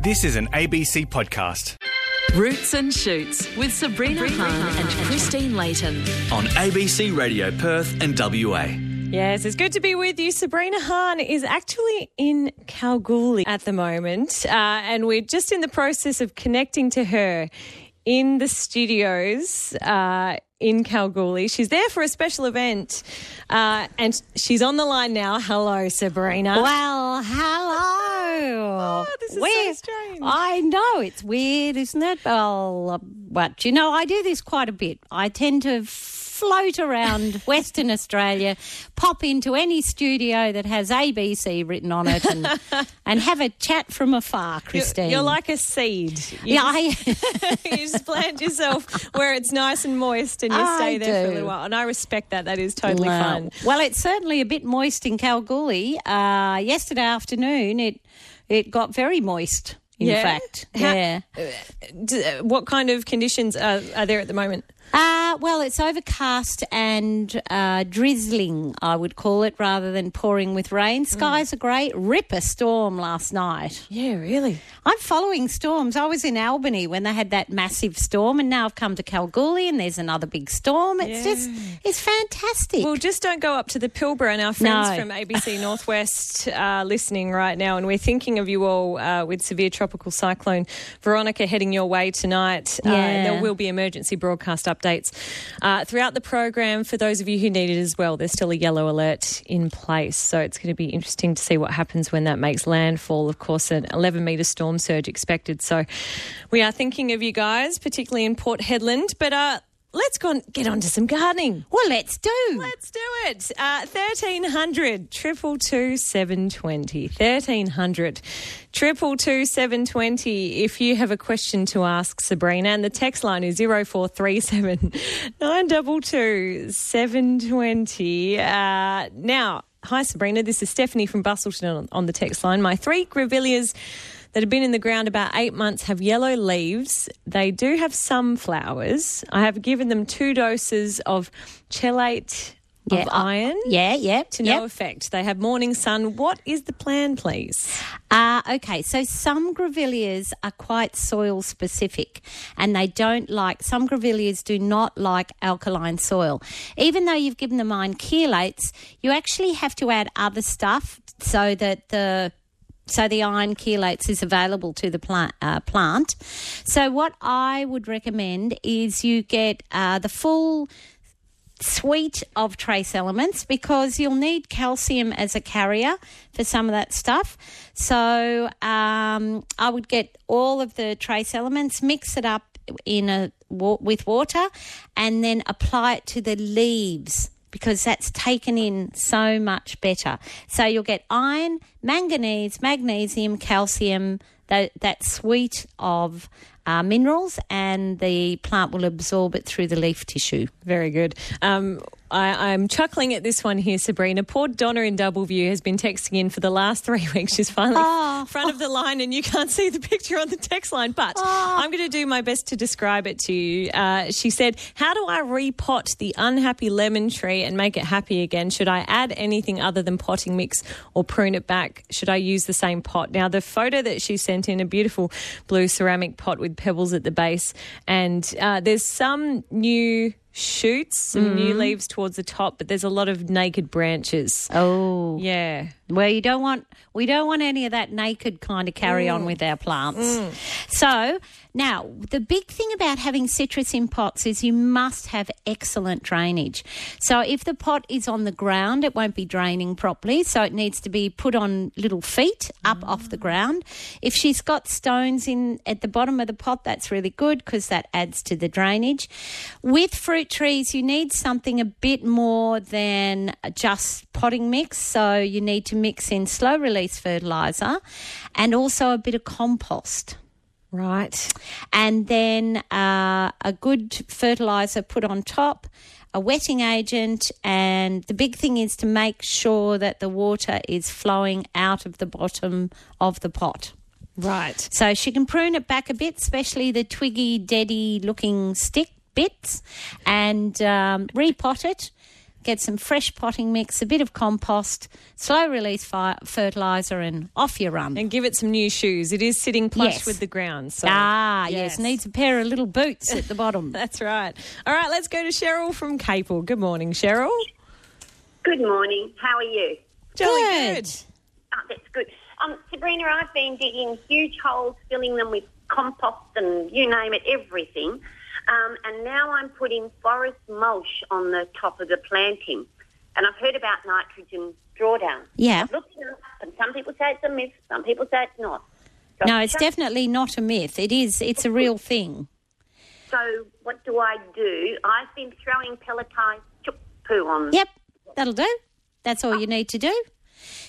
This is an ABC podcast Roots and Shoots with Sabrina, Hahn and Christine Layton. on ABC Radio Perth and WA. Yes, it's good to be with you. Sabrina Hahn is actually in Kalgoorlie at the moment, uh, and we're just in the process of connecting to her in the studios uh, in Kalgoorlie. She's there for a special event, uh, and she's on the line now. Hello, Sabrina. Well, hello. Oh, this is so strange. I know it's weird, isn't it? Well, uh, but you know, I do this quite a bit. I tend to float around Western Australia, pop into any studio that has ABC written on it, and and have a chat from afar. You're, Christine, you're like a seed. You yeah, I, just, you just plant yourself where it's nice and moist, and you I stay there for a little while. And I respect that. That is totally well, fun. well, it's certainly a bit moist in Kalgoorlie. Uh, yesterday afternoon, it it got very moist. In Yeah? fact, How- yeah. Uh, what kind of conditions are, are there at the moment? Uh, well, it's overcast and uh, drizzling, I would call it, rather than pouring with rain. Skies are great. Ripper storm last night. Yeah, really. I'm following storms. I was in Albany when they had that massive storm, and now I've come to Kalgoorlie and there's another big storm. It's just, it's fantastic. Well, just don't go up to the Pilbara and our friends No. from ABC Northwest uh, listening right now, and we're thinking of you all uh, with severe tropical cyclone Veronica heading your way tonight. Uh, Yeah. there will be emergency broadcast updates uh, throughout the program for those of you who need it as well. There's still a yellow alert in place, so it's going to be interesting to see what happens when that makes landfall. Of course, an 11 metre storm surge expected. So we are thinking of you guys, particularly in Port Hedland, but. Uh, Let's go and get on to some gardening. well, let's do. Let's do it. Uh, 1300 222 720. 1300 222 720. If you have a question to ask Sabrina, and the text line is 0437 922 720. Uh, now, hi Sabrina, this is Stephanie from Busselton on, on the text line. My three grevilleas that have been in the ground about eight months have yellow leaves. They do have some flowers. I have given them two doses of chelate Yeah, of uh, iron. Yeah, yeah. To yep. no effect. They have morning sun. What is the plan, please? Uh, okay, so some grevilleas are quite soil specific and they don't like, some grevilleas do not like alkaline soil. Even though you've given them iron chelates, you actually have to add other stuff so that the so the iron chelates is available to the plant. Uh, plant. So what I would recommend is you get uh, the full suite of trace elements because you'll need calcium as a carrier for some of that stuff. So um, I would get all of the trace elements, mix it up in a with water, and then apply it to the leaves because that's taken in so much better. So you'll get iron, manganese, magnesium, calcium, that, that suite of uh, minerals, and the plant will absorb it through the leaf tissue. Very good. Um, I, I'm chuckling at this one here, Sabrina. Poor Donna in Double View has been texting in for the last three weeks. She's finally Oh. front of the line, and you can't see the picture on the text line, but I'm going to do my best to describe it to you. Uh, she said, How do I repot the unhappy lemon tree and make it happy again? Should I add anything other than potting mix or prune it back? Should I use the same pot? Now, the photo that she sent in, a beautiful blue ceramic pot with pebbles at the base, and uh, there's some new shoots, some new Mm-hmm. leaves towards the top, but there's a lot of naked branches. Oh, Yeah. Well, you don't want we don't want any of that naked kind of carry on with our plants. So now the big thing about having citrus in pots is you must have excellent drainage. So if the pot is on the ground, it won't be draining properly. So it needs to be put on little feet up off the ground. If she's got stones in at the bottom of the pot, that's really good because that adds to the drainage. With fruit trees, you need something a bit more than just potting mix. So you need to mix in slow release fertilizer and also a bit of compost. Right. And then uh, a good fertilizer put on top, a wetting agent, and the big thing is to make sure that the water is flowing out of the bottom of the pot. Right. So she can prune it back a bit, especially the twiggy, deady looking stick bits, and um, repot it. get some fresh potting mix, a bit of compost, slow release fi- fertiliser, and off you run. And give it some new shoes. It is sitting plush Yes. with the ground. So. ah, yes. needs a pair of little boots at the bottom. That's right. All right, let's go to Cheryl from Capel. Good morning, Cheryl. Good morning. How are you? Jolly Good. good. Oh, that's good. Um, Sabrina, I've been digging huge holes, filling them with compost and you name it, everything. Um, and now I'm putting forest mulch on the top of the planting. And I've heard about nitrogen drawdown. Yeah. I've looked it up, and some people say it's a myth, some people say it's not. So No, it's definitely not a myth. It is. It's a real thing. So what do I do? I've been throwing pelletized chook poo on. Yep, that'll do. That's all you need to do.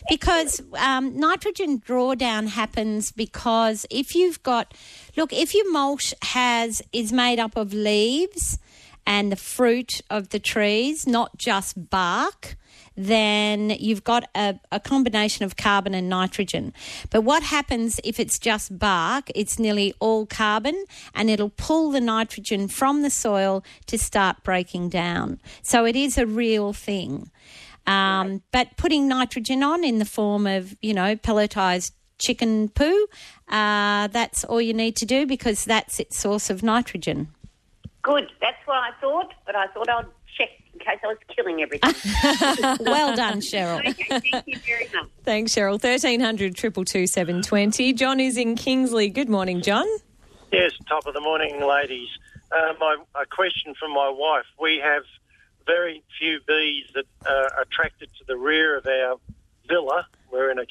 Because um, nitrogen drawdown happens because if you've got, look, if your mulch has is made up of leaves and the fruit of the trees, not just bark, then you've got a, a combination of carbon and nitrogen. But what happens if it's just bark? It's nearly all carbon and it'll pull the nitrogen from the soil to start breaking down. So it is a real thing. Um, but putting nitrogen on in the form of, you know, pelletized chicken poo, uh, that's all you need to do because that's its source of nitrogen. Good. That's what I thought, but I thought I'd check in case I was killing everything. well done, Cheryl. okay, thank you very much. Thanks, Cheryl. 1300 222 720. John is in Kingsley. Good morning, John. Yes, top of the morning, ladies. Uh, my a question from my wife. We have very few bees that are attracted to the rear of our villa. We're in a uh,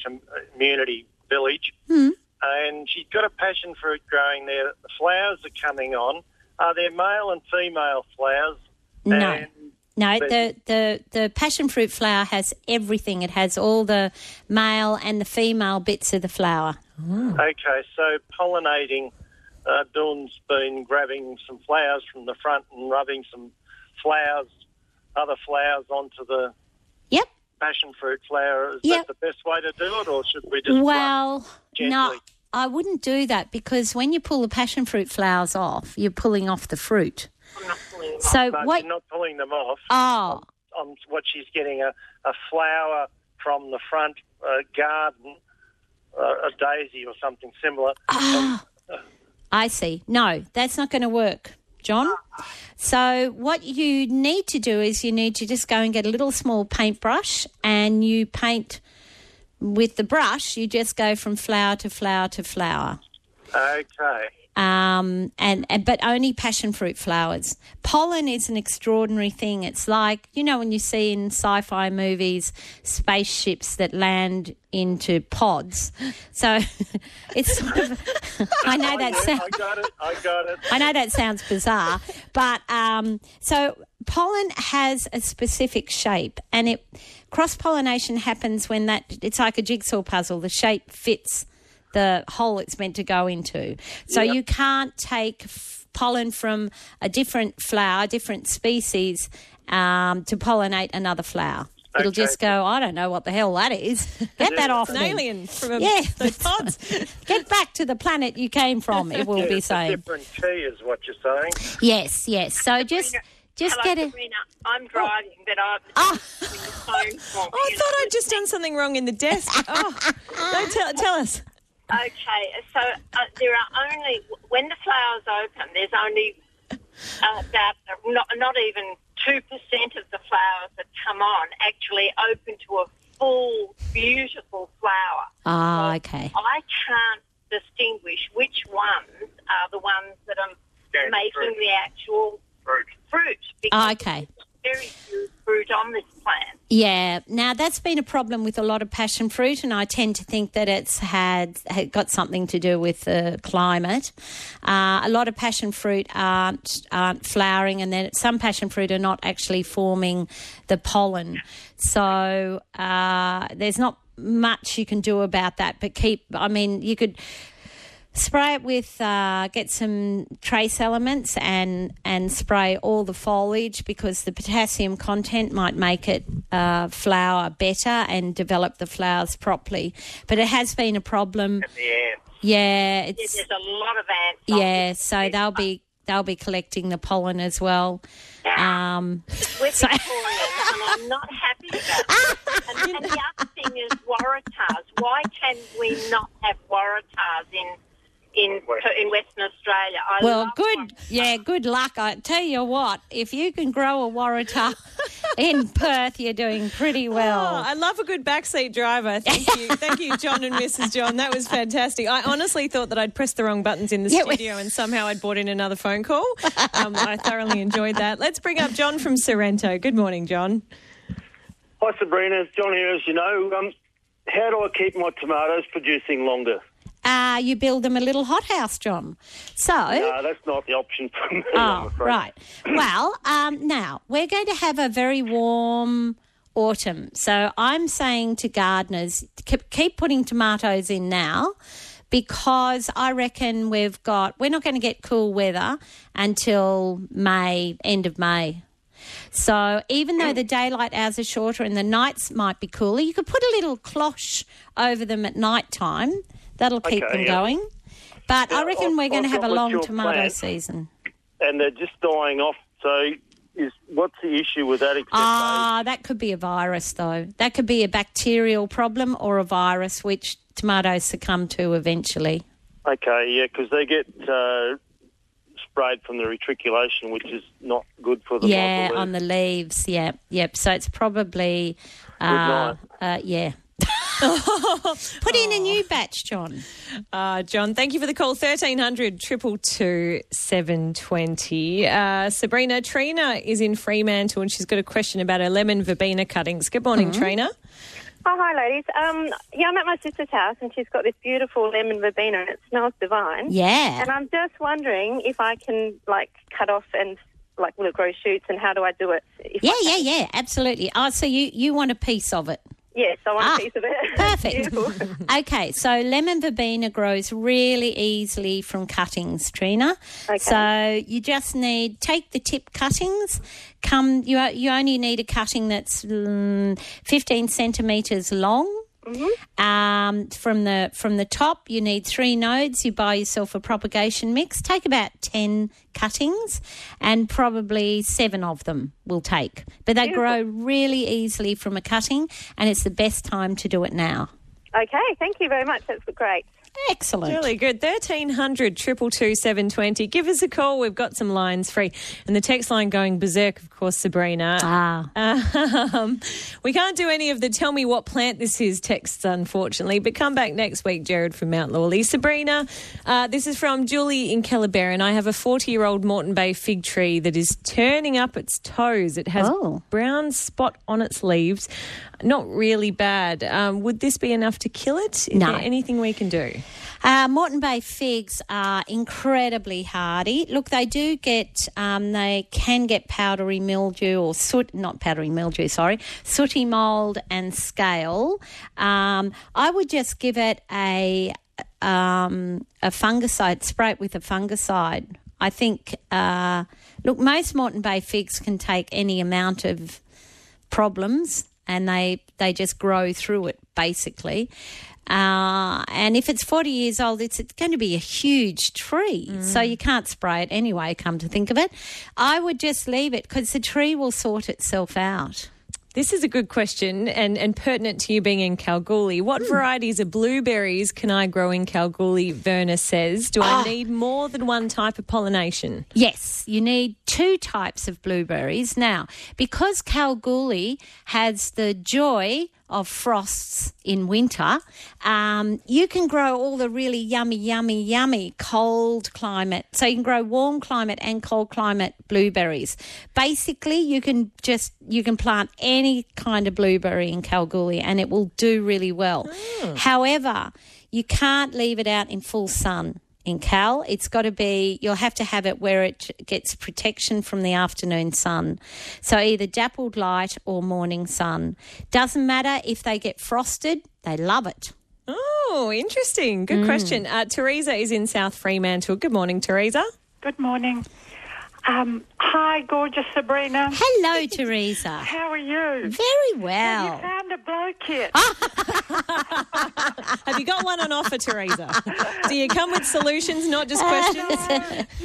community village, hmm. and she's got a passion fruit growing there. The flowers are coming on. Are there male and female flowers? No. And No, the, the, the passion fruit flower has everything. It has all the male and the female bits of the flower. Oh. Okay, so pollinating, uh, Dawn's been grabbing some flowers from the front and rubbing some flowers, other flowers onto the Yep. passion fruit flower. Is Yep. that the best way to do it, or should we just Well, no. I wouldn't do that because when you pull the passion fruit flowers off, you're pulling off the fruit. So But what? you're not pulling them off. Oh, On what she's getting a, a flower from the front uh, garden, uh, a daisy or something similar. I see. No, that's not going to work, John. So, what you need to do is you need to just go and get a little small paintbrush and you paint with the brush, you just go from flower to flower to flower. Okay. Um, and, and but only passion fruit flowers. Pollen is an extraordinary thing. It's like you know when you see in sci-fi movies spaceships that land into pods. So it's sort of. I know that sounds. I got it. I got it. I know that sounds bizarre, but um, so pollen has a specific shape, and it cross pollination happens when that it's like a jigsaw puzzle. The shape fits the hole it's meant to go into. So you can't take f- pollen from a different flower, different species, um, to pollinate another flower. It'll just go. I don't know what the hell that is. Get that off An me. alien from a, Yeah. those pods. Get back to the planet you came from. It will Yeah, be it's a saying. different key, is what you're saying. Yes, yes. So just just Hello, get it. Sabrina. I'm driving, but I'm the phone Oh, I thought I'd just done something wrong in the desk. Oh, no, tell, tell us. Okay, so uh, there are only when the flowers open. There's only uh, about not not even two percent of the flowers that come on actually open to a full, beautiful flower. Ah, okay. I can't distinguish which ones are the ones that are Scared making fruit. the actual Fruit. fruit. Because Ah, okay. Very few fruit on this plant. Yeah. Now that's been a problem with a lot of passion fruit, and I tend to think that it's had, had got something to do with the climate. Uh, a lot of passion fruit aren't aren't flowering, and then some passion fruit are not actually forming the pollen. So uh, there's not much you can do about that. But keep. I mean, you could. Spray it with uh, get some trace elements and and spray all the foliage because the potassium content might make it uh, flower better and develop the flowers properly. But it has been a problem. Yeah, Yeah, it's there's a lot of ants. yeah. So they'll be they'll be collecting the pollen as well. Um, We're So- and I'm not happy about it. And, and the other thing is Waratahs. Why can we not have Waratahs in in in Western Australia? I well, good, Waratahs. yeah, good luck. I tell you what, if you can grow a Waratah in Perth, you're doing pretty well. Oh, I love a good backseat driver. Thank you. Thank you, John and Mrs. John. That was fantastic. I honestly thought that I'd pressed the wrong buttons in the Yeah, we- studio and somehow I'd brought in another phone call. Um, I thoroughly enjoyed that. Let's bring up John from Sorrento. Good morning, John. Hi Sabrina, it's John here. As you know, um, how do I keep my tomatoes producing longer? Uh, you build them a little hothouse, John. So. No, that's not the option for me. Oh, right. Well, um, now we're going to have a very warm autumn. So I'm saying to gardeners, keep, keep putting tomatoes in now because I reckon we've got, we're not going to get cool weather until May, end of May. So even though the daylight hours are shorter and the nights might be cooler, you could put a little cloche over them at night time. That'll keep Okay, them yeah. going. But I reckon I've- we're going to have a long tomato plants. season. And they're just dying off. So, is what's the issue with that? Ah, that could be a virus, though. That could be a bacterial problem or a virus which tomatoes succumb to eventually. okay, yeah, because they get uh, sprayed from the retriculation, which is not good for them. Yeah, on the leaves. Yeah, yep. So it's probably, uh, uh, yeah. Put in a new batch, John. Uh, John, thank you for the call. 1300 222 720. Uh, Sabrina, Trina is in Fremantle and she's got a question about her lemon verbena cuttings. Good morning, Mm-hmm. Trina. Oh, hi, ladies. Um, yeah, I'm at my sister's house, and she's got this beautiful lemon verbena, and it smells divine. Yeah. And I'm just wondering if I can, like, cut off and, like, will it grow shoots, and how do I do it? Yeah, I yeah, yeah, absolutely. Oh, so you, you want a piece of it? Yes, I want Ah, a piece of it. perfect. Okay, so lemon verbena grows really easily from cuttings, Trina. Okay. So you just need take the tip cuttings. Come, you you only need a cutting that's mm, fifteen centimeters long. Um, from the from the top, you need three nodes. You buy yourself a propagation mix. Take about ten cuttings, and probably seven of them will take. But they grow really easily from a cutting, and it's the best time to do it now. okay, thank you very much. That's great. Excellent. Really good. 1300 222 720. Give us a call. We've got some lines free. And the text line going berserk, of course, Sabrina. Ah. Um, we can't do any of the tell me what plant this is texts, unfortunately, but come back next week, Jared from Mount Lawley. Sabrina, uh, this is from Julie in Kellerberrin. I have a 40 year old Moreton Bay fig tree that is turning up its toes. It has Oh. brown spot on its leaves. Not really bad. Um, would this be enough to kill it? Is No. there anything we can do? Uh, Moreton Bay figs are incredibly hardy. Look, they do get, um, they can get powdery mildew or soot, not powdery mildew, sorry, sooty mould and scale. Um, I would just give it a, um, a fungicide, spray it with a fungicide. I think, uh, look, most Moreton Bay figs can take any amount of problems and they they just grow through it basically. Uh, and if it's 40 years old, it's, it's going to be a huge tree. So you can't spray it anyway, come to think of it. I would just leave it because the tree will sort itself out. This is a good question and, and pertinent to you being in Kalgoorlie. What Hmm. varieties of blueberries can I grow in Kalgoorlie? Verna says. Do Ah. I need more than one type of pollination? Yes, you need two types of blueberries. Now, because Kalgoorlie has the joy of frosts in winter, um, you can grow all the really yummy, yummy, yummy cold climate. So you can grow warm climate and cold climate blueberries. Basically, you can just you can plant any kind of blueberry in Kalgoorlie and it will do really well. However, you can't leave it out in full sun in Cal. It's got to be, you'll have to have it where it gets protection from the afternoon sun. So either dappled light or morning sun. Doesn't matter if they get frosted, they love it. Oh, interesting. Good question. Uh, Teresa is in South Fremantle. Good morning, Teresa. Good morning. Um, hi, gorgeous Sabrina. Hello, Teresa. How are you? Very well. You found a bloke yet? Have you got one on offer, Teresa? Do you come with solutions, not just questions?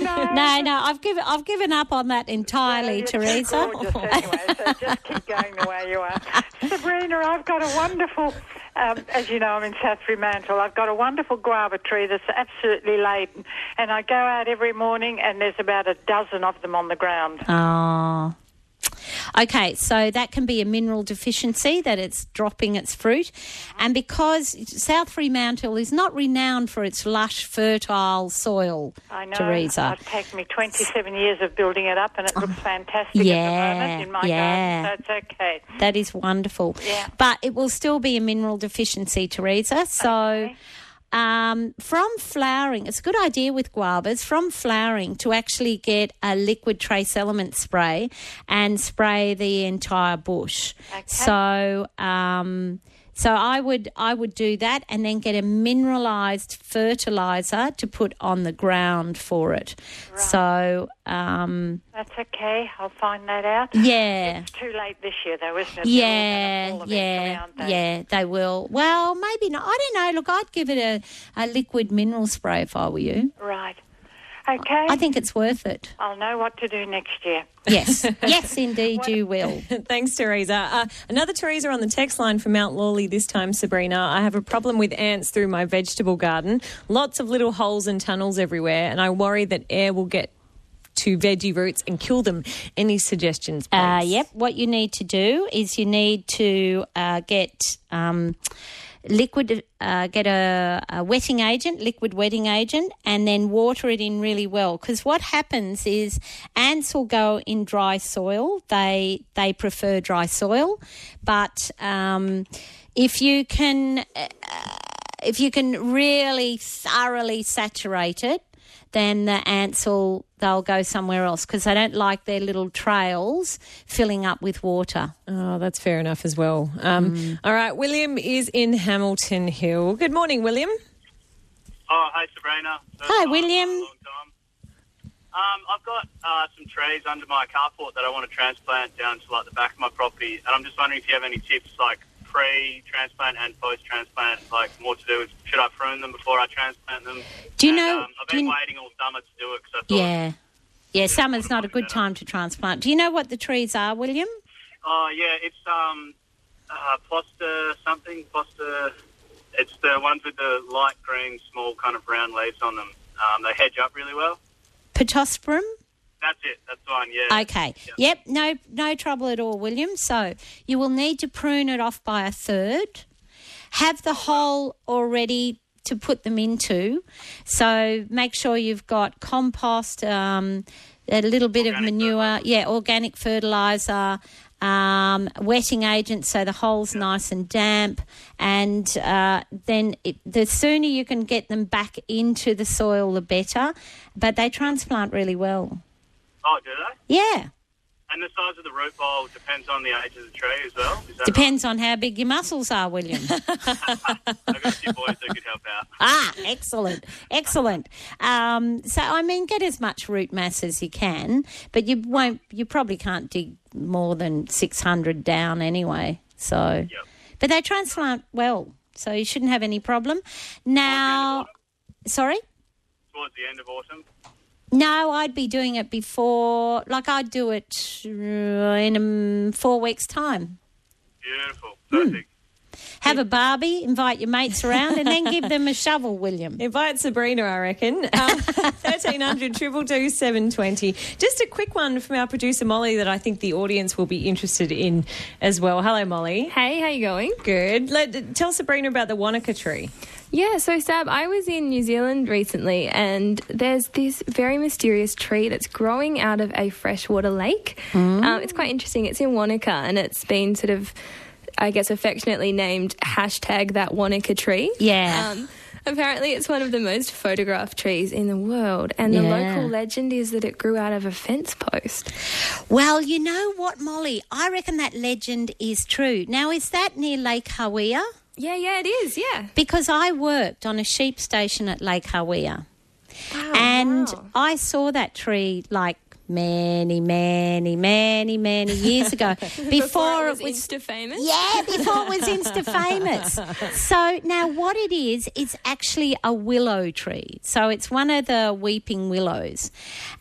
no. No, no, I've given I've given up on that entirely, too Teresa. gorgeous anyway, so just keep going the way you are. Sabrina, I've got a wonderful, um, as you know, I'm in South Fremantle. I've got a wonderful guava tree that's absolutely laden. And I go out every morning and there's about a dozen of them on the ground. Oh. Okay, so that can be a mineral deficiency that it's dropping its fruit. And because South Fremantle is not renowned for its lush, fertile soil, I know. Teresa. It's taken me 27 years of building it up and it looks oh, fantastic at the moment in my yeah. garden, so okay. That is wonderful. Yeah. But it will still be a mineral deficiency, Teresa. So. Um, from flowering, it's a good idea with guavas. From flowering to actually get a liquid trace element spray and spray the entire bush. So, um, so I would I would do that and then get a mineralized fertilizer to put on the ground for it. So, um, That's okay. I'll find that out. yeah. It's too late this year, though, isn't it? Yeah, They're all gonna fall yeah, eventually, yeah, they will. Well, maybe not. I don't know. Look, I'd give it a, a liquid mineral spray if I were you. Right. Okay. I think it's worth it. I'll know what to do next year. Yes, yes, indeed, you will. Thanks, Teresa. Uh, another Teresa on the text line from Mount Lawley this time, Sabrina. I have a problem with ants through my vegetable garden. Lots of little holes and tunnels everywhere, and I worry that air will get to veggie roots and kill them. Any suggestions, please? Uh, yep. What you need to do is you need to uh, get um, liquid, uh, get a, a wetting agent, liquid wetting agent, and then water it in really well. Because what happens is ants will go in dry soil. They they prefer dry soil, but um, if you can. Uh, if you can really thoroughly saturate it, then the ants will they'll go somewhere else because they don't like their little trails filling up with water. Oh, that's fair enough as well. Um, All right, William is in Hamilton Hill. Good morning, William. Oh, hey Sabrina. First Hi, time, William. long time. Um, I've got uh, some trees under my carport that I want to transplant down to like the back of my property, and I'm just wondering if you have any tips, like pre-transplant and post-transplant, like more to do with should I prune them before I transplant them? Do you And, know- Um, I've been waiting all summer to do it because I thought, Yeah. Yeah, summer's not a good time to transplant. Do you know what the trees are, William? oh yeah, it's um, uh, Ploster something, Ploster. It's the ones with the light green, small kind of brown leaves on them. Um, they hedge up really well. Pittosporum? That's it. That's one. Yeah. Okay. Yep, no no trouble at all, William. So you will need to prune it off by a third. Have the hole already to put them into. So make sure you've got compost, um, a little bit of manure, yeah, organic fertilizer, um, wetting agent so the hole's nice and damp, and uh, then it, the sooner you can get them back into the soil, the better. But they transplant really well. Oh, do they? Yeah. And the size of the root ball depends on the age of the tree as well. Depends on how big your muscles are, William. I've got a few boys that could help out. ah, excellent, excellent. Um, so, I mean, get as much root mass as you can, but you won't. You probably can't dig more than six hundred down anyway. So, but they transplant well, so you shouldn't have any problem. Now, sorry. Towards the end of autumn. No, I'd be doing it before, like I'd do it uh, in um, four weeks' time. Beautiful. Hmm. Perfect. Have a barbie, invite your mates around, and then give them a shovel, William. Invite Sabrina, I reckon. Um, 1300 222 720. Just a quick one from our producer Molly that I think the audience will be interested in as well. Hello, Molly. Hey, how you going? Good. Let, tell Sabrina about the Wanaka tree. Yeah, so Sab, I was in New Zealand recently and there's this very mysterious tree that's growing out of a freshwater lake. Um, it's quite interesting. It's in Wanaka and it's been sort of, I guess, affectionately named hashtag that Wanaka tree. Yeah. Um, apparently, it's one of the most photographed trees in the world. And the Yeah. local legend is that it grew out of a fence post. Well, you know what, Molly? I reckon that legend is true. Now, is that near Lake Hawea? Yeah, yeah, it is, yeah. Because I worked on a sheep station at Lake Hawea. and I saw that tree like many, many, many, many years ago. Before, it was, Insta famous. Yeah, before it was Insta famous. So now what it is, it's actually a willow tree. So it's one of the weeping willows.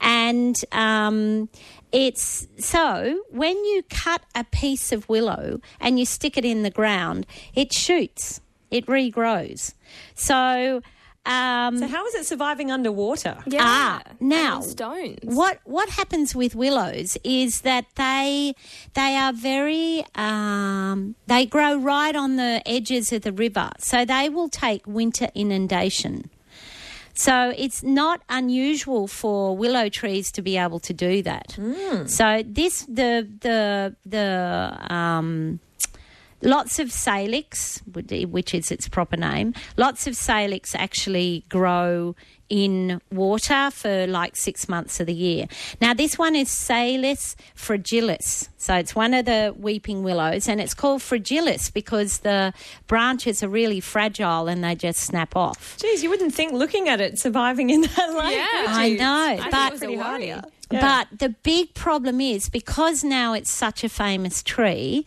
And um, it's so when you cut a piece of willow and you stick it in the ground, it shoots, it regrows. So um, So how is it surviving underwater? Yeah. Ah, now And stones. what what happens with willows is that they they are very um, they grow right on the edges of the river, so they will take winter inundation. So it's not unusual for willow trees to be able to do that. So this the the the um, Lots of salix, which is its proper name, lots of salix actually grow in water for like six months of the year. Now, this one is Salix fragilis. So it's one of the weeping willows, and it's called fragilis because the branches are really fragile and they just snap off. Geez, you wouldn't think looking at it surviving in that lake. Yeah. I know, think but- it was. Yeah. But the big problem is because now it's such a famous tree,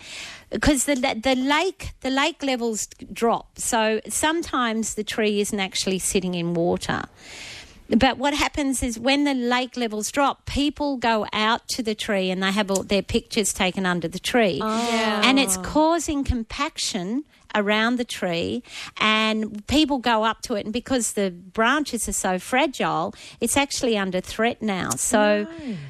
because the the lake the lake levels drop, so sometimes the tree isn't actually sitting in water. But what happens is when the lake levels drop, people go out to the tree and they have all their pictures taken under the tree. Oh. And it's causing compaction around the tree and people go up to it and because the branches are so fragile it's actually under threat now. So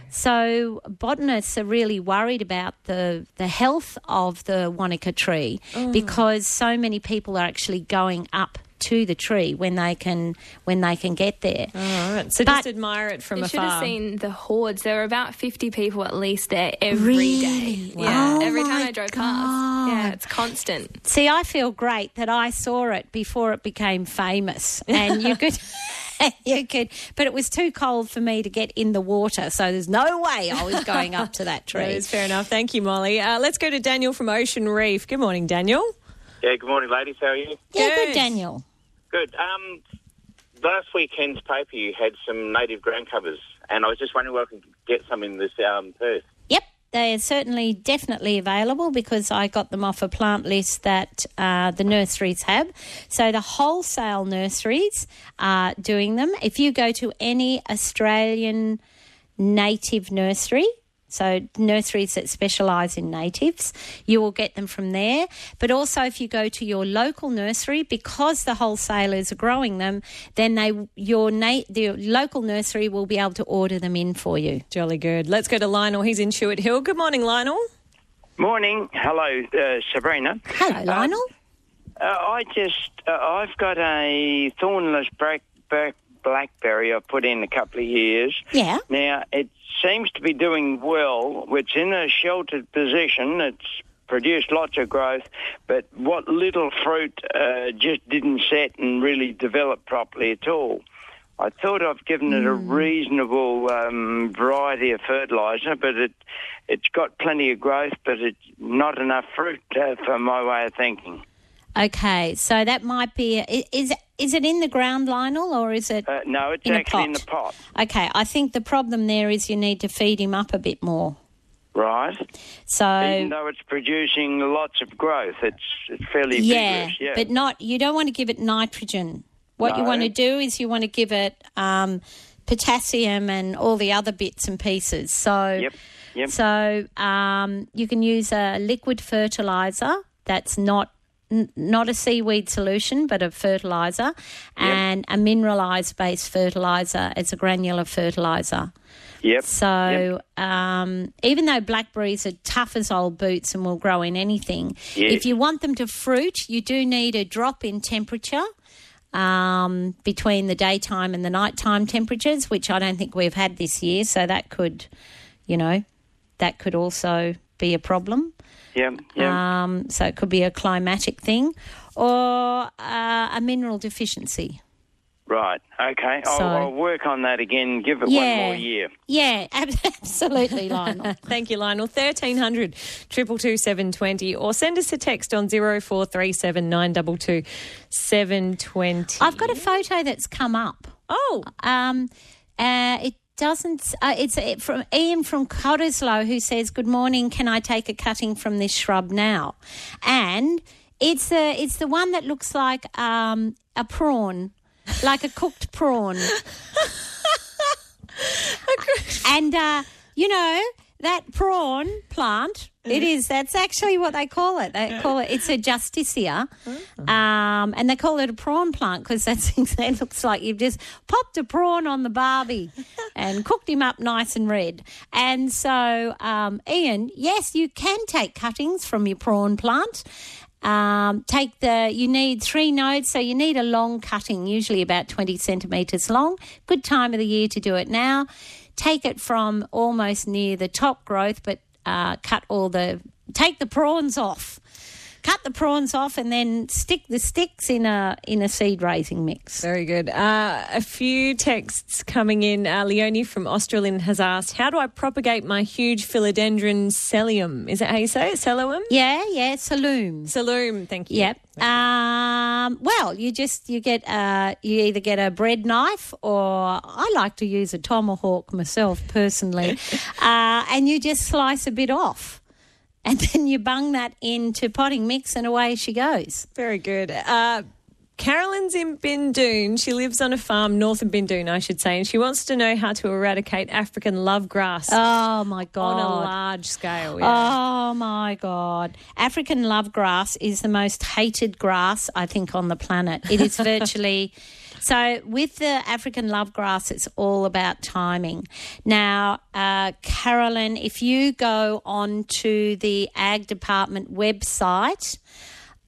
so botanists are really worried about the the health of the wanaka tree oh. because so many people are actually going up to the tree when they can when they can get there All right. So But- just admire it from You should have seen the hordes. There were about 50 people at least there every day. Really? Yeah, Oh every time I drove God. past. Yeah, it's constant. See, I feel great that I saw it before it became famous, and you could. You could, but it was too cold for me to get in the water, so there's no way I was going up to that That tree. is fair enough. Thank you, Molly. Uh, let's go to Daniel from Ocean Reef. Good morning, Daniel. Yeah, good morning, ladies. How are you? yeah, Good. good, Daniel. Good. Um, last weekend's paper, you had some native ground covers, and I was just wondering where I could get some in this um, Perth. Yep, they are certainly definitely available because I got them off a plant list that uh, the nurseries have. So the wholesale nurseries are doing them. If you go to any Australian native nursery, so nurseries that specialise in natives, you will get them from there. But also, if you go to your local nursery, because the wholesalers are growing them, then they your na- the local nursery will be able to order them in for you. Jolly good. Let's go to Lionel. He's in Chewett Hill. Good morning, Lionel. Morning. Hello, uh, Sabrina. Hello, Lionel. Uh, I just, uh, I've got a thornless black, black, blackberry I've put in a couple of years. Yeah. Now, it seems to be doing well. It's in a sheltered position. It's produced lots of growth, but what little fruit uh, just didn't set and really develop properly at all. I thought I've given it a reasonable um, variety of fertiliser, but it it's got plenty of growth, but it's not enough fruit uh, for my way of thinking. Okay, so that might be i- is is it in the ground, Lionel, or is it? Uh, no, it's In a actually in the pot, Okay, I think the problem there is you need to feed him up a bit more. right? So Even though it's producing lots of growth, it's it's fairly yeah, vigorous. Yeah, but not you don't want to give it nitrogen. What you want to do is you want to give it um, potassium and all the other bits and pieces. So Yep, yep. so um, you can use a liquid fertilizer that's not n- not a seaweed solution, but a fertilizer, and a mineralised based fertilizer as a granular fertilizer. Yep. So um, even though blackberries are tough as old boots and will grow in anything, Yes. if you want them to fruit, you do need a drop in temperature um, between the daytime and the nighttime temperatures, which I don't think we've had this year. So that could, you know, that could also be a problem. Yep, yep. Um, so it could be a climatic thing or uh, a mineral deficiency. right. Okay. I'll, So- I'll work on that again. Give it Yeah. one more year. Yeah, absolutely, Lionel. Thank you, Lionel. 1300 222 720 or send us a text on 0437 922 720. I've got a photo that's come up. Oh. Um, uh, it doesn't. Uh, it's from Ian from Cottesloe who says, "Good morning. Can I take a cutting from this shrub now?" And it's the it's the one that looks like um, a prawn, like a cooked prawn. and uh, you know that prawn plant. It is. That's actually what they call it. They call it. It's a justicia, um, and they call it a prawn plant because that's it looks like you've just popped a prawn on the barbie and cooked him up nice and red. And so, um, Ian, yes, you can take cuttings from your prawn plant. Um, take the you need three nodes, so you need a long cutting, usually about twenty centimeters long. Good time of the year to do it now. Take it from almost near the top growth, but uh, cut all the take the prawns off. Cut the prawns off and then stick the sticks in a in a seed raising mix. Very good. Uh, a few texts coming in. Uh, Leonie from Australind has asked, "How do I propagate my huge philodendron selloum? Is that how you say it? Selloum? Yeah, yeah, saloon. Saloon. Thank you. Yep. Um, well, you just you get uh, you either get a bread knife or I like to use a tomahawk myself personally, uh, and you just slice a bit off, and then you bung that into potting mix, and away she goes. Very good. Uh, Carolyn's in Bindoon. She lives on a farm north of Bindoon, I should say, and she wants to know how to eradicate African love grass Oh my god! on a large scale. yeah. Oh my God. African love grass is the most hated grass, I think, on the planet. It is virtually. So, with the African love grass, it's all about timing. Now, uh, Carolyn, if you go on to the Ag Department website,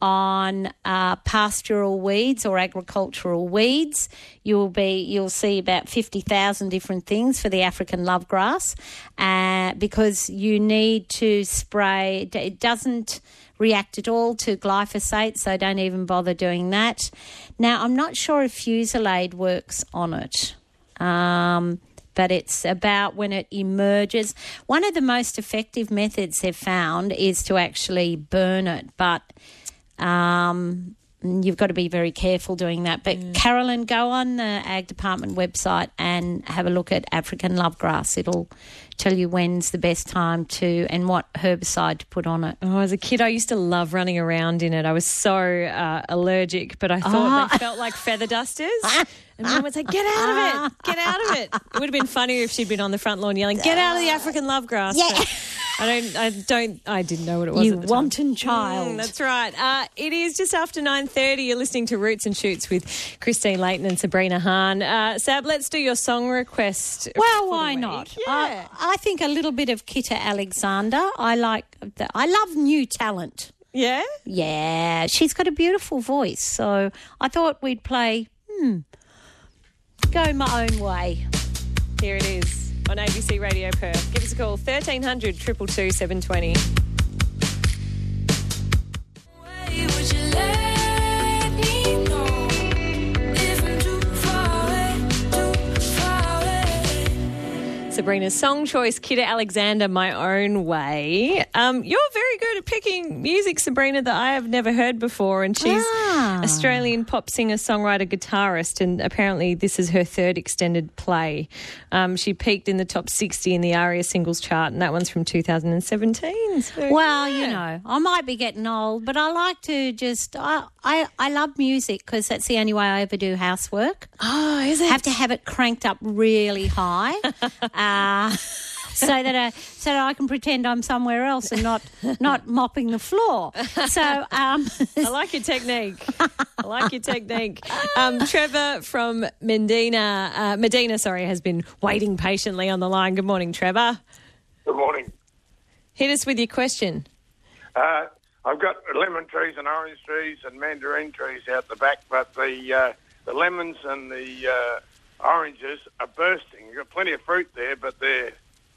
on uh, pastoral weeds or agricultural weeds. You'll be you'll see about fifty thousand different things for the African love grass, uh, because you need to spray. It doesn't react at all to glyphosate, so don't even bother doing that. Now, I'm not sure if Fusilade works on it. Um, but it's about when it emerges. One of the most effective methods they've found is to actually burn it, but um, you've got to be very careful doing that. But Carolyn, go on the Ag Department website and have a look at African lovegrass. It'll tell you when's the best time to and what herbicide to put on it. Oh, as a kid, I used to love running around in it. I was so uh, allergic, but I thought they felt like feather dusters. And mum would say, "Get out of it! Get out of it!" It would have been funnier if she'd been on the front lawn yelling, "Get out of the African love grass!" Yeah. I don't. I don't. I didn't know what it was. You at the time. wanton child. Mm, that's right. Uh, it is just after nine thirty. You're listening to Roots and Shoots with Christine Layton and Sabrina Hahn. Uh, Sab, let's do your song request. Well, why not? Yeah. I, I think a little bit of Kita Alexander. I like. The, I love new talent. yeah. Yeah, she's got a beautiful voice. So I thought we'd play. Hmm. Go my own way. Here it is on ABC Radio Perth. Give us a call 1300 222 720. Sabrina's song choice, Kita Alexander, My Own Way. Um, you're very good at picking music, Sabrina, that I have never heard before. And she's Ah. Australian pop singer, songwriter, guitarist, and apparently this is her third extended play. Um, she peaked in the top 60 in the ARIA singles chart, and that one's from 2017. So, Well, yeah. you know, I might be getting old, but I like to just. I I, I love music because that's the only way I ever do housework. Oh, is it? Have to have it cranked up really high. uh, so that I, so that I can pretend I'm somewhere else and not not mopping the floor. So um, I like your technique. I like your technique. Um, Trevor from Medina, uh, Medina, sorry, has been waiting patiently on the line. Good morning, Trevor. Good morning. Hit us with your question. Uh, I've got lemon trees and orange trees and mandarin trees out the back, but the uh, the lemons and the uh, oranges are bursting. You've got plenty of fruit there, but they're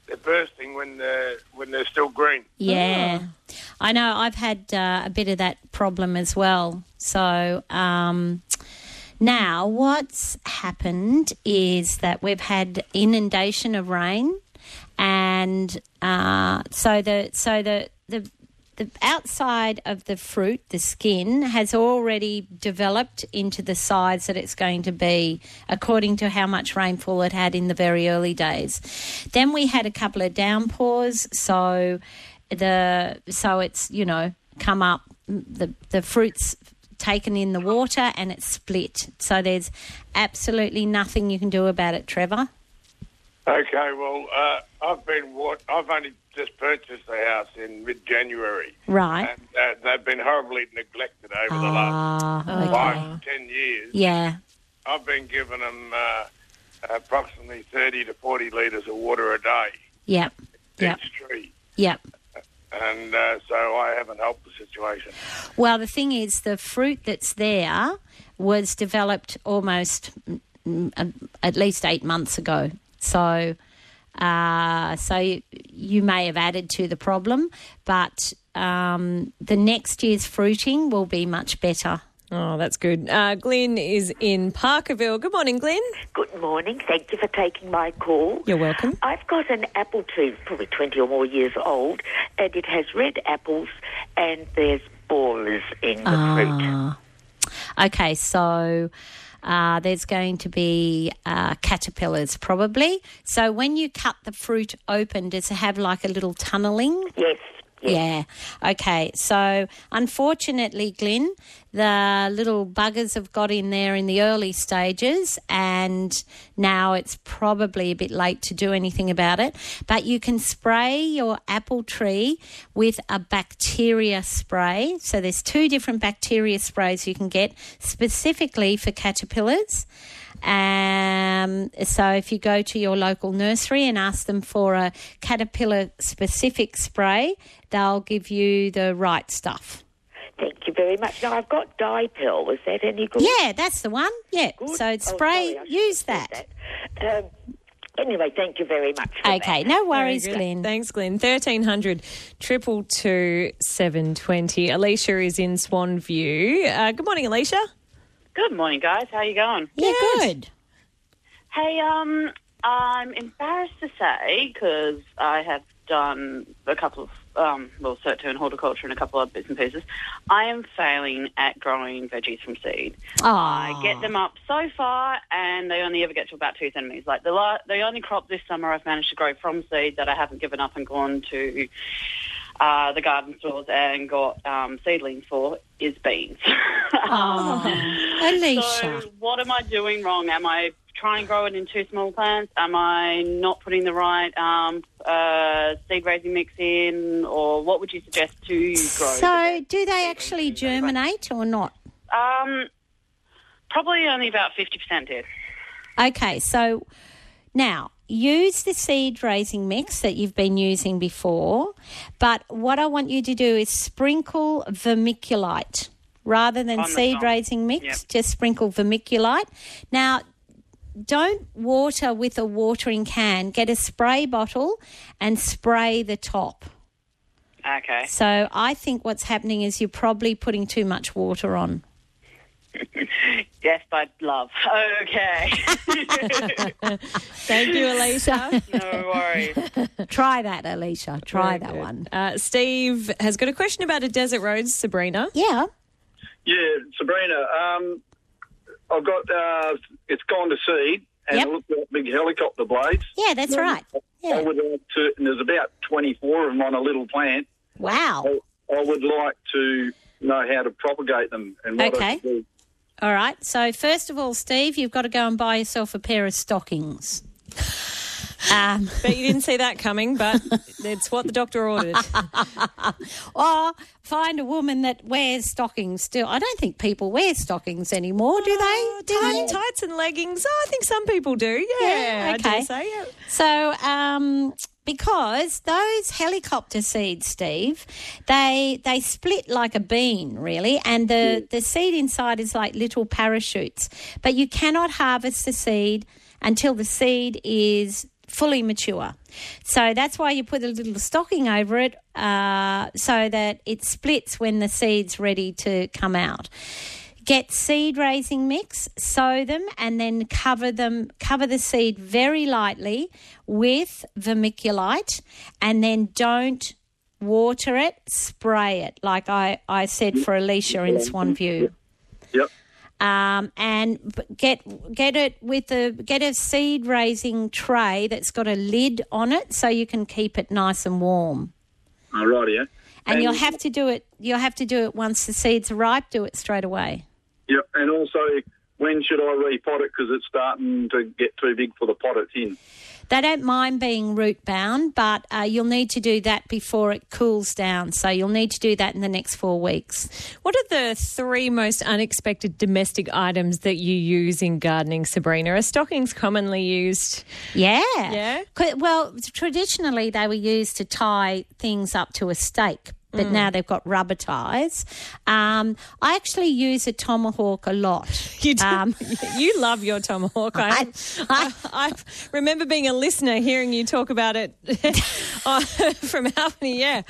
they're bursting when they're when they're still green. Yeah, I know. I've had uh, a bit of that problem as well. So um, now, what's happened is that we've had inundation of rain, and uh, so the so the the outside of the fruit, the skin, has already developed into the size that it's going to be, according to how much rainfall it had in the very early days. Then we had a couple of downpours, so the so it's you know come up the the fruits taken in the water and it's split. So there's absolutely nothing you can do about it, Trevor. Okay, well, uh, I've been what I've only just purchased the house in mid-January, Right. and uh, they've been horribly neglected over the Ah, last okay. five ten years. Yeah. I've been giving them uh, approximately thirty to forty litres of water a day Yep. Yep. each tree, Yep. and uh, so I haven't helped the situation. Well, the thing is, the fruit that's there was developed almost mm, mm, at least eight months ago. So, uh, so you, you may have added to the problem, but um, the next year's fruiting will be much better. Oh, that's good. Uh, Glenn is in Parkerville. Good morning, Glenn. Good morning. Thank you for taking my call. You're welcome. I've got an apple tree, probably 20 or more years old, and it has red apples and there's borers in the fruit. Ah. Okay, so uh, there's going to be uh, caterpillars probably. So when you cut the fruit open, does it have like a little tunnelling? Yes. Yeah. Okay. So unfortunately, Glenn, the little buggers have got in there in the early stages, and now it's probably a bit late to do anything about it. But you can spray your apple tree with a bacteria spray. So there's two different bacteria sprays you can get specifically for caterpillars. Um, so if you go to your local nursery and ask them for a caterpillar specific spray, they'll give you the right stuff. Thank you very much. Now, I've got Dipel. Is that any good? Yeah, that's the one. Yeah. So it's Oh, spray, sorry, use that. Um, anyway, thank you very much. for Okay, that. no worries, Glenn. Thanks, Glenn. 1300 triple two seven twenty. Alicia is in Swan View. Uh, good morning, Alicia. Good morning, guys. How are you going? Yeah, good. Hey, um, I'm embarrassed to say because I have done a couple of um, well, cert two in horticulture and a couple of bits and pieces. I am failing at growing veggies from seed. I get them up so far, and they only ever get to about two centimeters. Like the la- the only crop this summer I've managed to grow from seed that I haven't given up and gone to uh, the garden stores and got um, seedlings for is beans. Oh, Alicia. So what am I doing wrong? Am I trying to grow it in two small plants? Am I not putting the right um, uh, seed raising mix in, or what would you suggest to grow? So do they actually germinate or not? um, probably only about fifty percent did. Okay, so now use the seed raising mix that you've been using before, but what I want you to do is sprinkle vermiculite rather than seed top. raising mix, Yep. just sprinkle vermiculite. Now, don't water with a watering can. Get a spray bottle and spray the top. Okay. So I think what's happening is you're probably putting too much water on. Yes, but love. Okay. Thank you, Alicia. no worries. Try that, Alicia. Try Very that good. one. Uh, Steve has got a question about a desert rose, Sabrina. Yeah. Yeah, Sabrina. Um, I've got uh, it's gone to seed, and Yep. it looks like big helicopter blades. Yeah, that's Um, right. I would like to, and there's about 24 of them on a little plant. Wow. I, I would like to know how to propagate them and what Okay. should do. All right. So first of all, Steve, you've got to go and buy yourself a pair of stockings. Um, Bet you didn't see that coming, but it's what the doctor ordered. or find a woman that wears stockings still. I don't think people wear stockings anymore, do they? Do Tight- they? Oh, tights and leggings. Oh, I think some people do. Yeah, I okay. dare say. Yeah. So, um, because those helicopter seeds, Steve, they they split like a bean, really, and the the seed inside is like little parachutes. But you cannot harvest the seed until the seed is fully mature. So that's why you put a little stocking over it, uh, so that it splits when the seed's ready to come out get seed raising mix, sow them, and then cover them, cover the seed very lightly with vermiculite, and then don't water it, spray it, like I, I said for Alicia in Swanview. Yep. Um, and get get it with a get a seed raising tray that's got a lid on it, so you can keep it nice and warm. All righty, yeah. And, you'll have to do it. You'll have to do it once the seeds are ripe. Do it straight away. Yep. And also, when should I repot it because it's starting to get too big for the pot it's in? They don't mind being root bound, but uh, you'll need to do that before it cools down. So you'll need to do that in the next four weeks. What are the three most unexpected domestic items that you use in gardening, Sabrina? Are stockings commonly used? Yeah. Yeah? Co- Well, traditionally they were used to tie things up to a stake. But Mm. now they've got rubber ties. Um, I actually use a tomahawk a lot. You do. Um, you love your tomahawk. I, I, I remember being a listener hearing you talk about it from Albany. Yeah,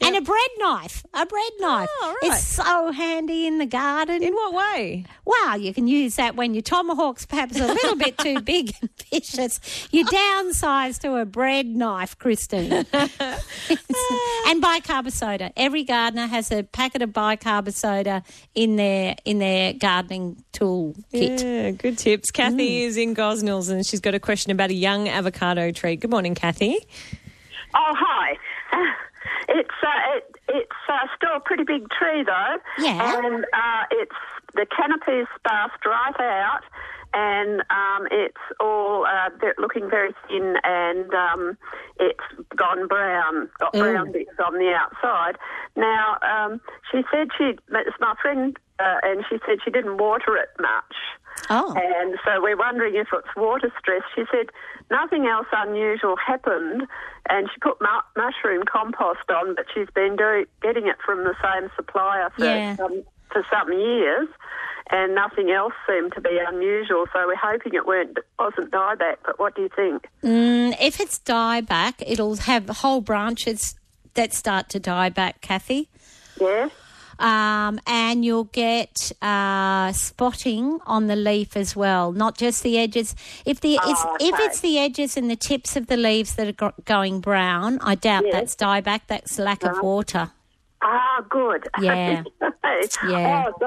and a bread knife. A bread knife. Oh, right. It's so handy in the garden. In what way? Well, you can use that when your tomahawk's perhaps a little bit too big and vicious. You downsize to a bread knife, Christine. And bicarb soda. Every gardener has a packet of bicarb soda in their in their gardening tool kit. Yeah, good tips. Kathy is in Gosnells and she's got a question about a young avocado tree. Good morning, Kathy. Oh, hi. It's uh, it, it's uh, still a pretty big tree though. Yeah. And uh, it's the canopy is sparse right out, and um, it's all uh, looking very thin, and um, it's gone brown, got Ooh. brown bits on the outside. Now um, she said she, it's my friend, uh, and she said she didn't water it much. Oh. And so we're wondering if it's water stress. She said nothing else unusual happened, and she put mu- mushroom compost on, but she's been do- getting it from the same supplier for, Yeah. some, for some years, and nothing else seemed to be unusual. So we're hoping it weren't wasn't dieback. But what do you think? Mm, if it's dieback, it'll have whole branches that start to die back, Kathy. Yeah. Um, and you'll get uh, spotting on the leaf as well, not just the edges. If the it's, Oh, if it's the edges and the tips of the leaves that are go- going brown, I doubt Yes. that's dieback. That's lack of water. Ah, good. Yeah. Yeah. Oh, so,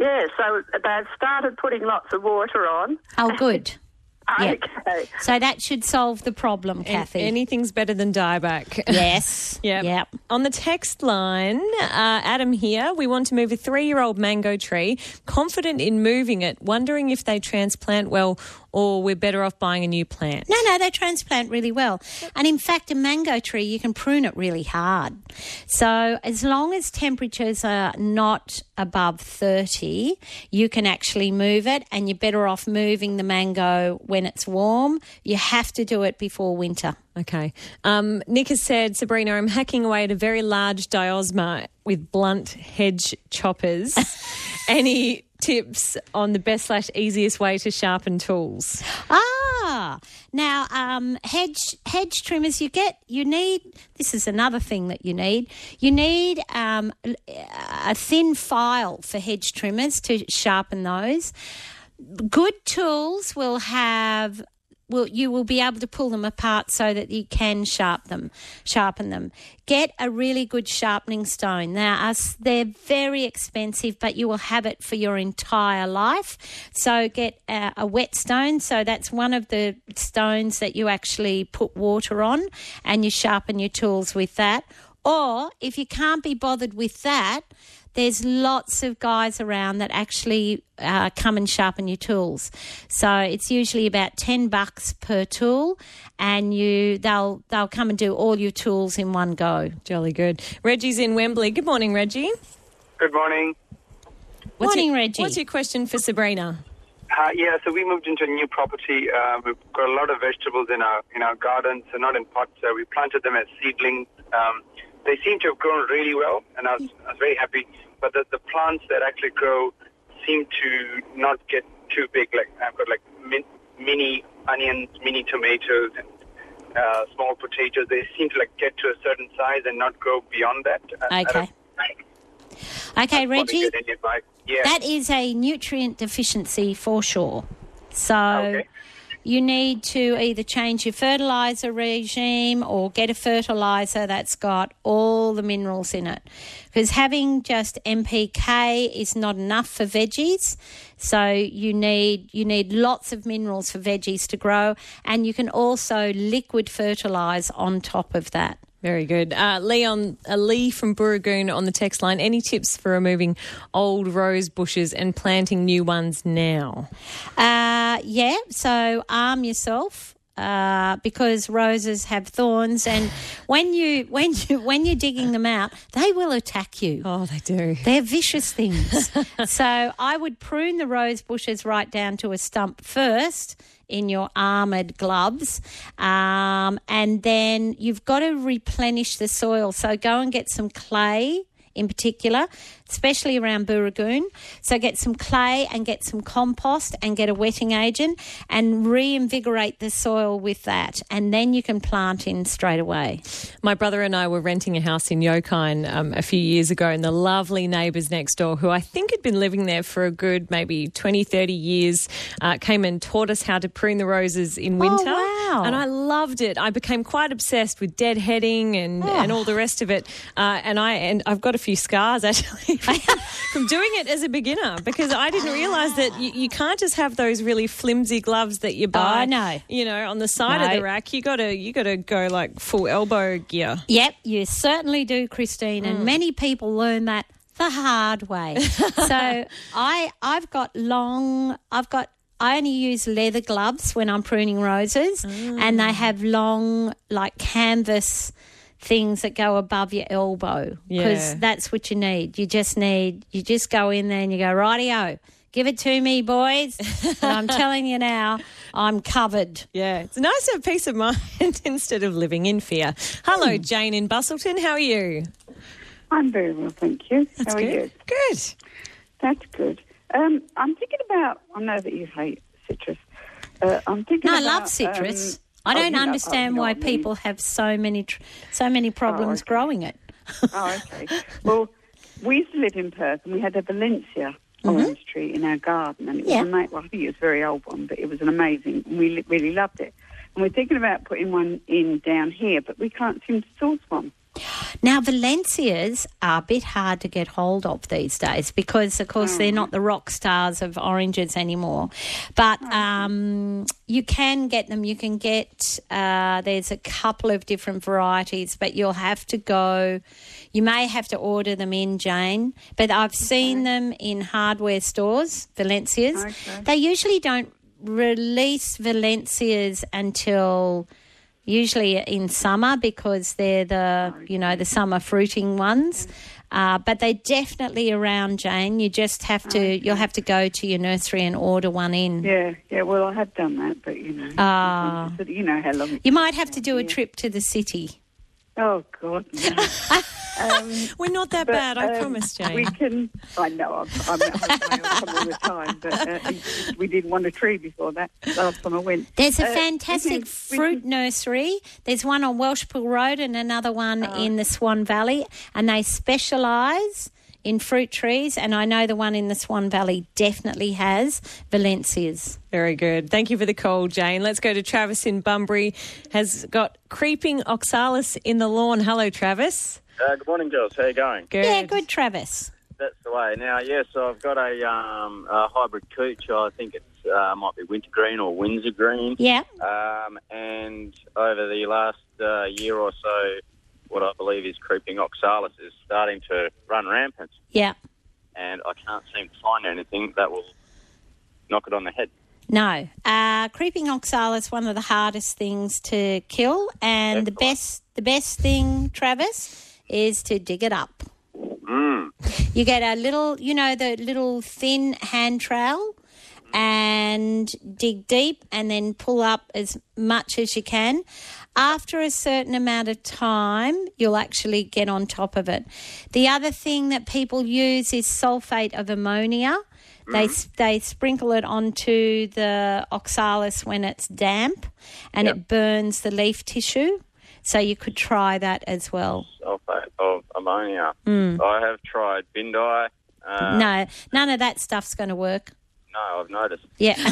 yeah. So they've started putting lots of water on. Oh, good. Okay. So that should solve the problem, Kathy. Anything's better than dieback. Yes. Yep. Yep. On the text line, uh, Adam here, we want to move a three year old mango tree, confident in moving it, wondering if they transplant well or we're better off buying a new plant. No, no, they transplant really well. And in fact, a mango tree, you can prune it really hard. So as long as temperatures are not above 30, you can actually move it, and you're better off moving the mango when it's warm. You have to do it before winter. Okay. Um, Nick has said, Sabrina, I'm hacking away at a very large diosma with blunt hedge choppers. Any tips on the best slash easiest way to sharpen tools? Ah, now um, hedge hedge trimmers. You get you need. This is another thing that you need. You need um, a thin file for hedge trimmers to sharpen those. Good tools will have. Will, you will be able to pull them apart so that you can sharp them, sharpen them. Get a really good sharpening stone. Now, us, they're very expensive, but you will have it for your entire life. So, get a, a whetstone. So, that's one of the stones that you actually put water on and you sharpen your tools with that. Or if you can't be bothered with that, there's lots of guys around that actually uh, come and sharpen your tools. So it's usually about ten bucks per tool, and you they'll they'll come and do all your tools in one go. Jolly good. Reggie's in Wembley. Good morning, Reggie. Good morning. What's Morning, your, Reggie. What's your question for Sabrina? Uh, yeah, so we moved into a new property. Uh, we've got a lot of vegetables in our in our gardens, so not in pots. So we planted them as seedlings. Um, they seem to have grown really well, and I was, I was very happy. But the, the plants that actually grow seem to not get too big. Like I've got like min, mini onions, mini tomatoes, and uh, small potatoes. They seem to like get to a certain size and not grow beyond that. Uh, I Okay. Okay, Reggie. get any advice. Yeah. That is a nutrient deficiency for sure. So, you need to either change your fertilizer regime or get a fertilizer that's got all the minerals in it. Because having just NPK is not enough for veggies. So you need you need lots of minerals for veggies to grow and you can also liquid fertilize on top of that. Very good. Uh, Leon, uh, Lee from Booragoon on the text line. Any tips for removing old rose bushes and planting new ones now? Uh, yeah, so arm yourself. Uh, because roses have thorns, and when you when you when you're digging them out, they will attack you. Oh, they do. They're vicious things. so I would prune the rose bushes right down to a stump first in your armored gloves, um, and then you've got to replenish the soil. So go and get some clay in particular, especially around Booragoon. So get some clay and get some compost and get a wetting agent and reinvigorate the soil with that. And then you can plant in straight away. My brother and I were renting a house in Yokine um, a few years ago, and the lovely neighbours next door, who I think had been living there for a good maybe 20, 30 years, uh, came and taught us how to prune the roses in winter. wow. And I loved it. I became quite obsessed with deadheading and, and all the rest of it. Uh, and, I, and I've got a few scars actually from doing it as a beginner because I didn't realise that you, you can't just have those really flimsy gloves that you buy. no. You know, on the side of the rack. You got to you got to go like full elbow gear. Yep, you certainly do, Christine, and many people learn that the hard way. so I I've got long I've got I only use leather gloves when I'm pruning roses and they mm. have long like canvas things that go above your elbow because Yeah. that's what you need. You just need you just go in there and you go rightio. Give it to me, boys. and I'm telling you now, I'm covered. Yeah, it's nice to have peace of mind instead of living in fear. Hello, hmm. Jane in Busselton. How are you? I'm very well, thank you. That's How are you? Good. That's good. Um, I'm thinking about. I know that you hate citrus. Uh, I'm thinking. No, I love citrus. um, I oh, don't oh, understand why mean. people have so many tr- so many problems growing it. oh, okay. Well, we used to live in Perth, and we had a Valencia orange tree in our garden, and it was Yeah. ama- well, I think it was a very old one, but it was an amazing. and We li- really loved it, and we're thinking about putting one in down here, but we can't seem to source one. Now, Valencias are a bit hard to get hold of these days because, of course, they're not the rock stars of oranges anymore. But um, you can get them. You can get, uh, there's a couple of different varieties, but you'll have to go, you may have to order them in, Jane. But I've seen them in hardware stores, Valencias. Okay. They usually don't release Valencias until usually in summer because they're the you know the summer fruiting ones. Uh, but they're definitely around, Jane. You just have to you'll have to go to your nursery and order one in. Yeah, yeah. Well, I have done that, but you know, Ah. but you know how long. You might have to do a trip to the city. Oh God. no. um, We're not that but, bad, I um, promise, Jane. We can. I know. I'm, I'm at home all the time, but uh, we didn't want a tree before that last time I went. There's a Uh, we fantastic can- we fruit nursery. There's one on Welshpool Road and another one Oh. in the Swan Valley, and they specialise in fruit trees. And I know the one in the Swan Valley definitely has Valencias. Very good. Thank you for the call, Jane. Let's go to Travis in Bunbury. Has got creeping oxalis in the lawn. Hello, Travis. Uh, good morning, girls. How you going? Good. Yeah, good, Travis. That's the way. Now, yes, I've got a, um, a hybrid cooch. I think it uh, might be wintergreen or Windsor green. Yeah. Um, and over the last uh, year or so, what I believe is creeping oxalis is starting to run rampant, Yeah. and I can't seem to find anything that will knock it on the head. No. Uh, creeping oxalis one of the hardest things to kill, and the best the best thing, Travis, is to dig it up. Mm. You get a little, you know, the little thin hand trowel and dig deep and then pull up as much as you can. After a certain amount of time, you'll actually get on top of it. The other thing that people use is sulfate of ammonia. They, they sprinkle it onto the oxalis when it's damp and it burns the leaf tissue. So you could try that as well. Sulfate of ammonia. Mm. I have tried Bindi. Uh, no, none of that stuff's going to work. No, I've noticed. Yeah.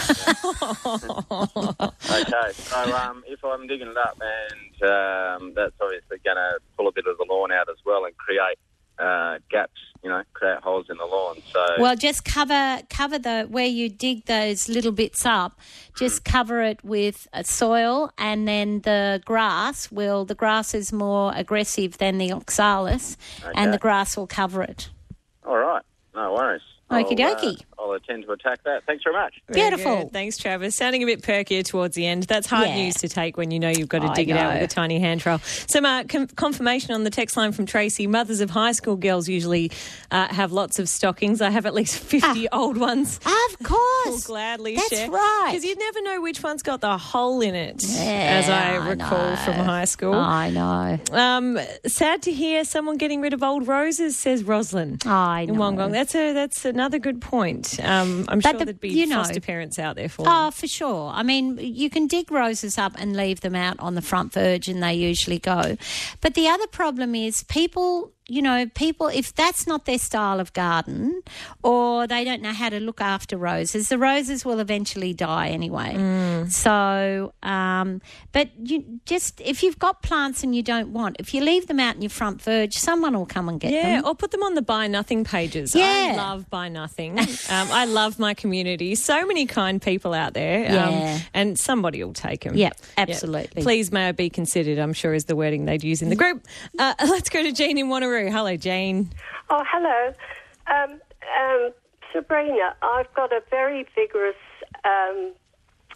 Okay, so um, if I'm digging it up, and um, that's obviously going to pull a bit of the lawn out as well and create uh, gaps, you know, create holes in the lawn. So Well, just cover cover the where you dig those little bits up. Just cover it with soil, and then the grass will. The grass is more aggressive than the oxalis, Okay. and the grass will cover it. all right, no worries. Okie I'll, uh. I'll attend to attack that. Thanks very much. Very good. Thanks, Travis. Sounding a bit perkier towards the end. That's hard Yeah. news to take when you know you've got to I dig it out with a tiny hand trowel. Some uh, com- confirmation on the text line from Tracy. Mothers of high school girls usually uh, have lots of stockings. I have at least 50 old ones. Of course. Will gladly That's share. right. Because you never know which one's got the hole in it, Yeah, as I I recall know. from high school. I know. Um, sad to hear someone getting rid of old roses, says Roslyn. I know. In Wollongong. That's a that's another good point. Um, I'm But sure the- there'd be you know- foster parents out there for Oh, for sure. I mean, you can dig roses up and leave them out on the front verge, and they usually go. But the other problem is people. You know, people, if that's not their style of garden or they don't know how to look after roses, the roses will eventually die anyway. Mm. So, um, but you just, if you've got plants and you don't want, if you leave them out in your front verge, someone will come and get Yeah, them. or put them on the buy nothing pages. Yeah. I love buy nothing. um, I love my community. So many kind people out there. um, and somebody will take them. Yep, absolutely. Please may I be considered, I'm sure is the wording they'd use in the group. Uh, let's go to Jean in Wanneroo. Hello, Jean. Oh, hello. Um, um, Sabrina, I've got a very vigorous, um,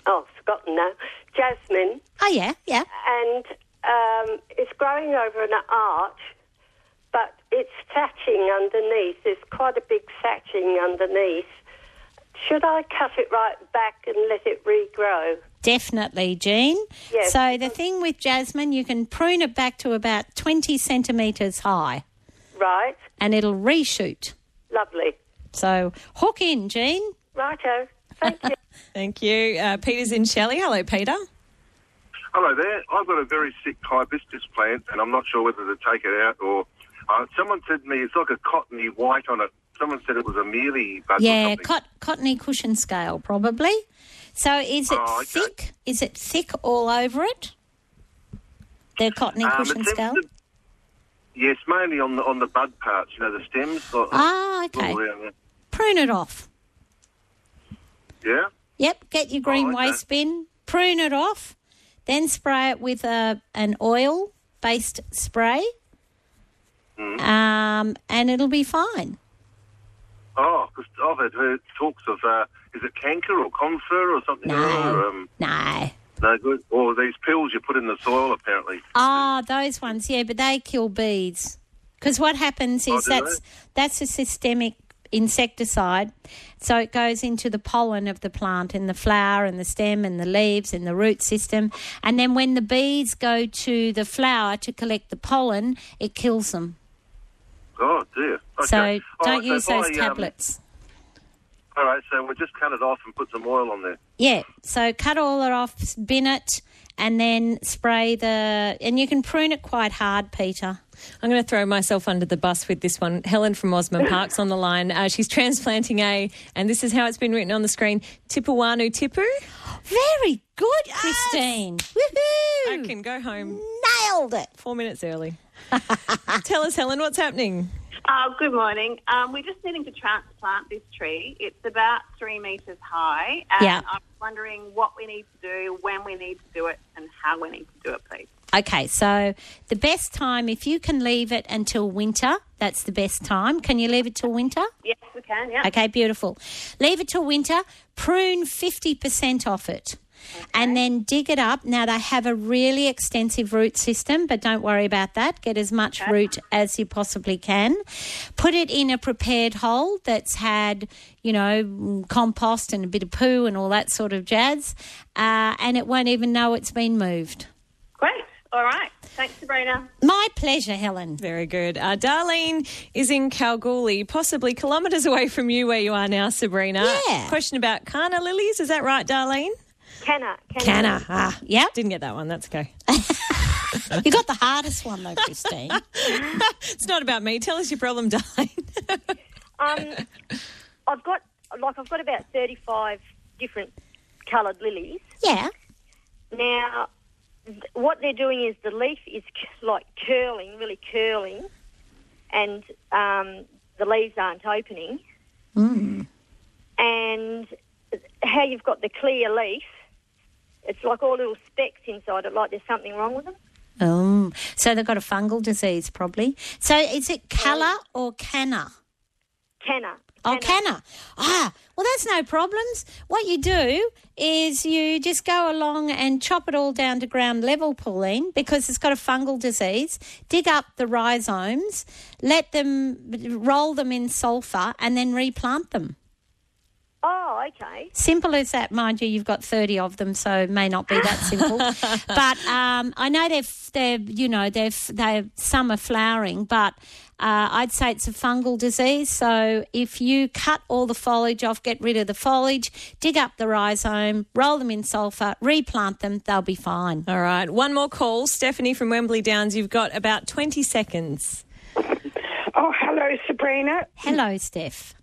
oh, I've forgotten now, jasmine. Oh, yeah, yeah. And um, it's growing over an arch, but it's thatching underneath. There's quite a big thatching underneath. Should I cut it right back and let it regrow? Definitely, Jean. Yes. So the thing with jasmine, you can prune it back to about 20 centimetres high Right. and it'll reshoot. Lovely. So hook in, Jean. Righto. Thank you. Thank you. Uh, Peter's in Shelley. Hello, Peter. Hello there. I've got a very sick hibiscus plant, and I'm not sure whether to take it out or. Uh, someone said to me it's like a cottony white on it. Someone said it was a mealy bug yeah, something. cot- cottony cushion scale, probably. So is it Oh, okay. thick? Is it thick all over it? The cottony Um, it cushion seems scale? to- yes, mainly on the on the bud parts. You know, the stems. Ah, okay. there. Prune it off. Yeah. Yep, get your green Oh, okay. waste bin, prune it off, then spray it with a, an oil based spray, Mm. um, and it'll be fine. Oh, because I've heard talks of uh, is it canker or confer or something? No. Or, um, No. No good. Or these pills you put in the soil, apparently. Ah, those ones, yeah, but they kill bees. Because what happens Oh, is do that's they? that's a systemic insecticide, so it goes into the pollen of the plant and the flower and the stem and the leaves and the root system, and then when the bees go to the flower to collect the pollen, it kills them. Oh dear. Okay. So don't right, use I, those um, tablets. All right, so we'll just cut it off and put some oil on there. Yeah, so cut all it off, bin it, and then spray the. And you can prune it quite hard, Peter. I'm going to throw myself under the bus with this one. Helen from Osborne Park's on the line. Uh, she's transplanting a, and this is how it's been written on the screen, Tipuana tipu. Very good, Christine. Woohoo! I can go home. Nailed it. Four minutes early. Tell us, Helen, what's happening? Uh, good morning. Um, we're just needing to transplant this tree. It's about three metres high, and Yeah. I'm wondering what we need to do, when we need to do it, and how we need to do it, please. Okay, so the best time, if you can leave it until winter, that's the best time. Can you leave it till winter? Yes, we can. Yeah. Okay, beautiful. Leave it till winter, prune 50% off it. And then dig it up. Now, they have a really extensive root system, but don't worry about that. Get as much root as you possibly can. Put it in a prepared hole that's had, you know, mm, compost and a bit of poo and all that sort of jazz, uh, and it won't even know it's been moved. Great. All right. Thanks, Sabrina. My pleasure, Helen. Very good. Uh, Darlene is in Kalgoorlie, possibly kilometres away from you where you are now, Sabrina. Yeah. Question about canna lilies. Is that right, Darlene? Canna. Canna. Ah, yep. Didn't get that one. That's okay. you got the hardest one, though, Christine. it's not about me. Tell us your problem, Diane. Um, I've got like I've got about thirty-five different coloured lilies. Yeah. Now, th- what they're doing is the leaf is c- like curling, really curling, and um, the leaves aren't opening. Mm. And how you've got the clear leaf, it's like all little specks inside it, like there's something wrong with them. Oh, so they've got a fungal disease probably. So is it colour or canna? Canna. Oh, canna. Ah, well, that's no problems. What you do is you just go along and chop it all down to ground level, Pauline, because it's got a fungal disease. Dig up the rhizomes, let them roll them in sulphur, and then replant them. Oh, okay. Simple as that, mind you. You've got thirty of them, so it may not be that simple. but um, I know they're they're you know they're they some are flowering, but uh, I'd say it's a fungal disease. So if you cut all the foliage off, get rid of the foliage, dig up the rhizome, roll them in sulphur, replant them, they'll be fine. All right, one more call. Stephanie from Wembley Downs, you've got about 20 seconds. Oh, hello, Sabrina. Hello, Steph.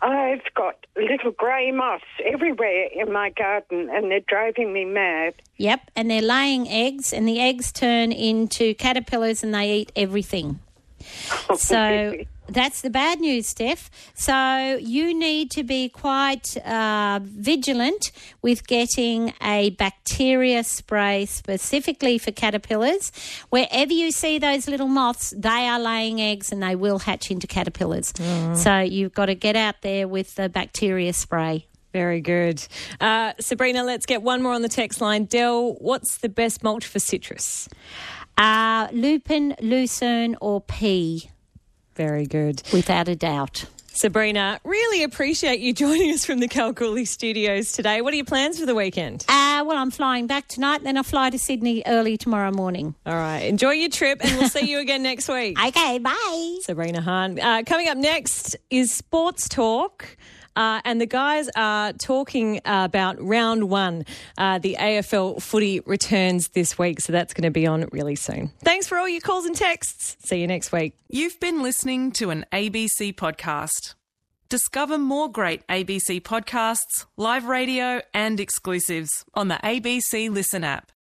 I've got little grey moths everywhere in my garden and they're driving me mad. Yep, and they're laying eggs, and the eggs turn into caterpillars, and they eat everything. So that's the bad news, Steph. So you need to be quite uh, vigilant with getting a bacteria spray specifically for caterpillars. Wherever you see those little moths, they are laying eggs and they will hatch into caterpillars. Mm. So you've got to get out there with the bacteria spray. Very good. Uh, Sabrina, let's get one more on the text line. Dell, what's the best mulch for citrus? Uh, lupin, lucerne, or pea. Very good. Without a doubt. Sabrina, really appreciate you joining us from the Kalgoorlie studios today. What are your plans for the weekend? Uh, well, I'm flying back tonight, then I fly to Sydney early tomorrow morning. All right. Enjoy your trip, and we'll see you again next week. Okay, bye. Sabrina Hahn. Uh, coming up next is Sports Talk. Uh, and the guys are talking about round one. Uh, the AFL footy returns this week, so that's going to be on really soon. Thanks for all your calls and texts. See you next week. You've been listening to an ABC podcast. Discover more great ABC podcasts, live radio, and exclusives on the ABC Listen app.